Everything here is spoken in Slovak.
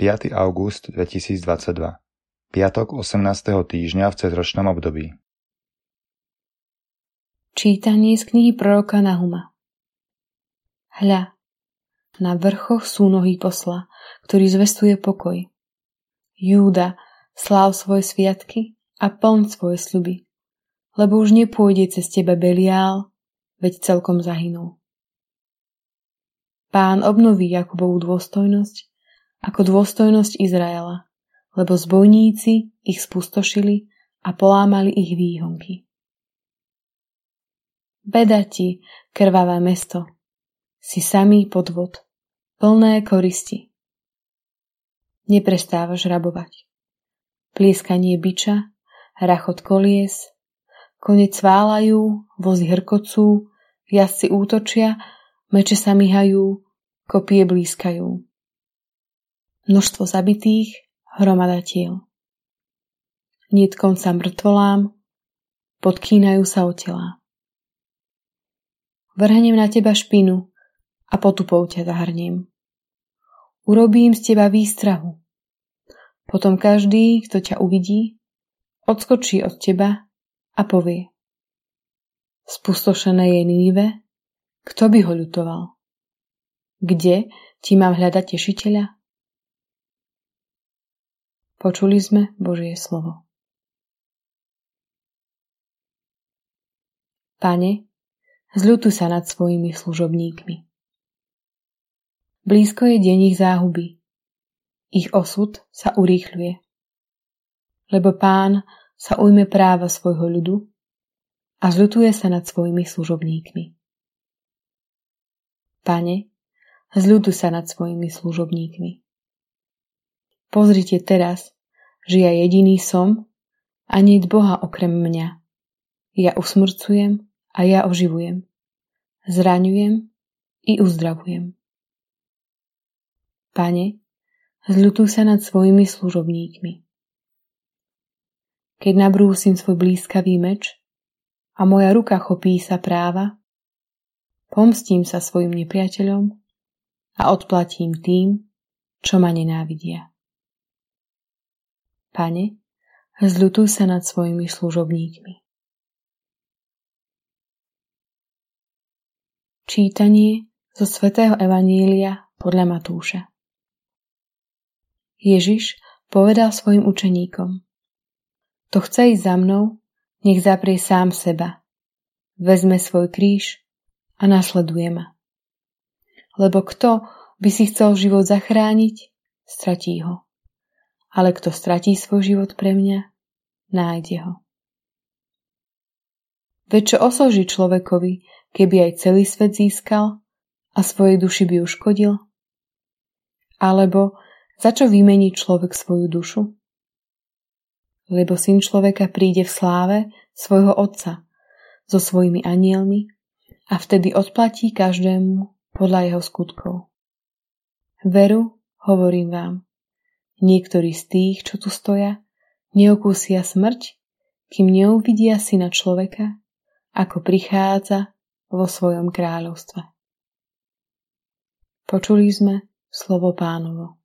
5. august 2022 Piatok 18. týždňa v cezročnom období Čítanie z knihy proroka Nahuma Hľa, na vrchoch sú nohy posla, ktorý zvestuje pokoj. Júda, sláv svoje sviatky a plň svoje sľuby, lebo už nepôjde cez teba Beliál, veď celkom zahynul. Pán obnoví Jakubovú dôstojnosť ako dôstojnosť Izraela, lebo zbojníci ich spustošili a polámali ich výhonky. Beda ti, krvavé mesto, si samý podvod, plné koristi. Neprestávaš rabovať. Plieskanie biča, rachot kolies, konec válajú, vozy hrkocú, jazdci útočia, meče sa myhajú, kopie blízkajú množstvo zabitých, hromada tiel. Niet konca mŕtvolám, podkýnajú sa o tela. Vrhnem na teba špinu a potupou ťa zahrnem. Urobím z teba výstrahu. Potom každý, kto ťa uvidí, odskočí od teba a povie. Spustošené je Níve, kto by ho ľutoval? Kde ti mám hľadať tešiteľa? Počuli sme Božie slovo. Pane, zľutuj sa nad svojimi služobníkmi. Blízko je deň ich záhuby. Ich osud sa urýchľuje. Lebo pán sa ujme práva svojho ľudu a zľutuje sa nad svojimi služobníkmi. Pane, zľutuj sa nad svojimi služobníkmi. Pozrite teraz, že ja jediný som a nie Boha okrem mňa. Ja usmrcujem a ja oživujem. Zraňujem i uzdravujem. Pane, zľutuj sa nad svojimi služobníkmi. Keď nabrúsim svoj blízkavý meč a moja ruka chopí sa práva, pomstím sa svojim nepriateľom a odplatím tým, čo ma nenávidia. Pane, zľutuj sa nad svojimi služobníkmi. Čítanie zo svätého Evanília podľa Matúša Ježiš povedal svojim učeníkom To chce ísť za mnou, nech zaprie sám seba. Vezme svoj kríž a nasleduje ma. Lebo kto by si chcel život zachrániť, stratí ho ale kto stratí svoj život pre mňa, nájde ho. Veď čo osoží človekovi, keby aj celý svet získal a svojej duši by uškodil? Alebo za čo vymení človek svoju dušu? Lebo syn človeka príde v sláve svojho otca so svojimi anielmi a vtedy odplatí každému podľa jeho skutkov. Veru, hovorím vám, Niektorí z tých, čo tu stoja, neokúsia smrť, kým neuvidia syna človeka, ako prichádza vo svojom kráľovstve. Počuli sme slovo pánovo.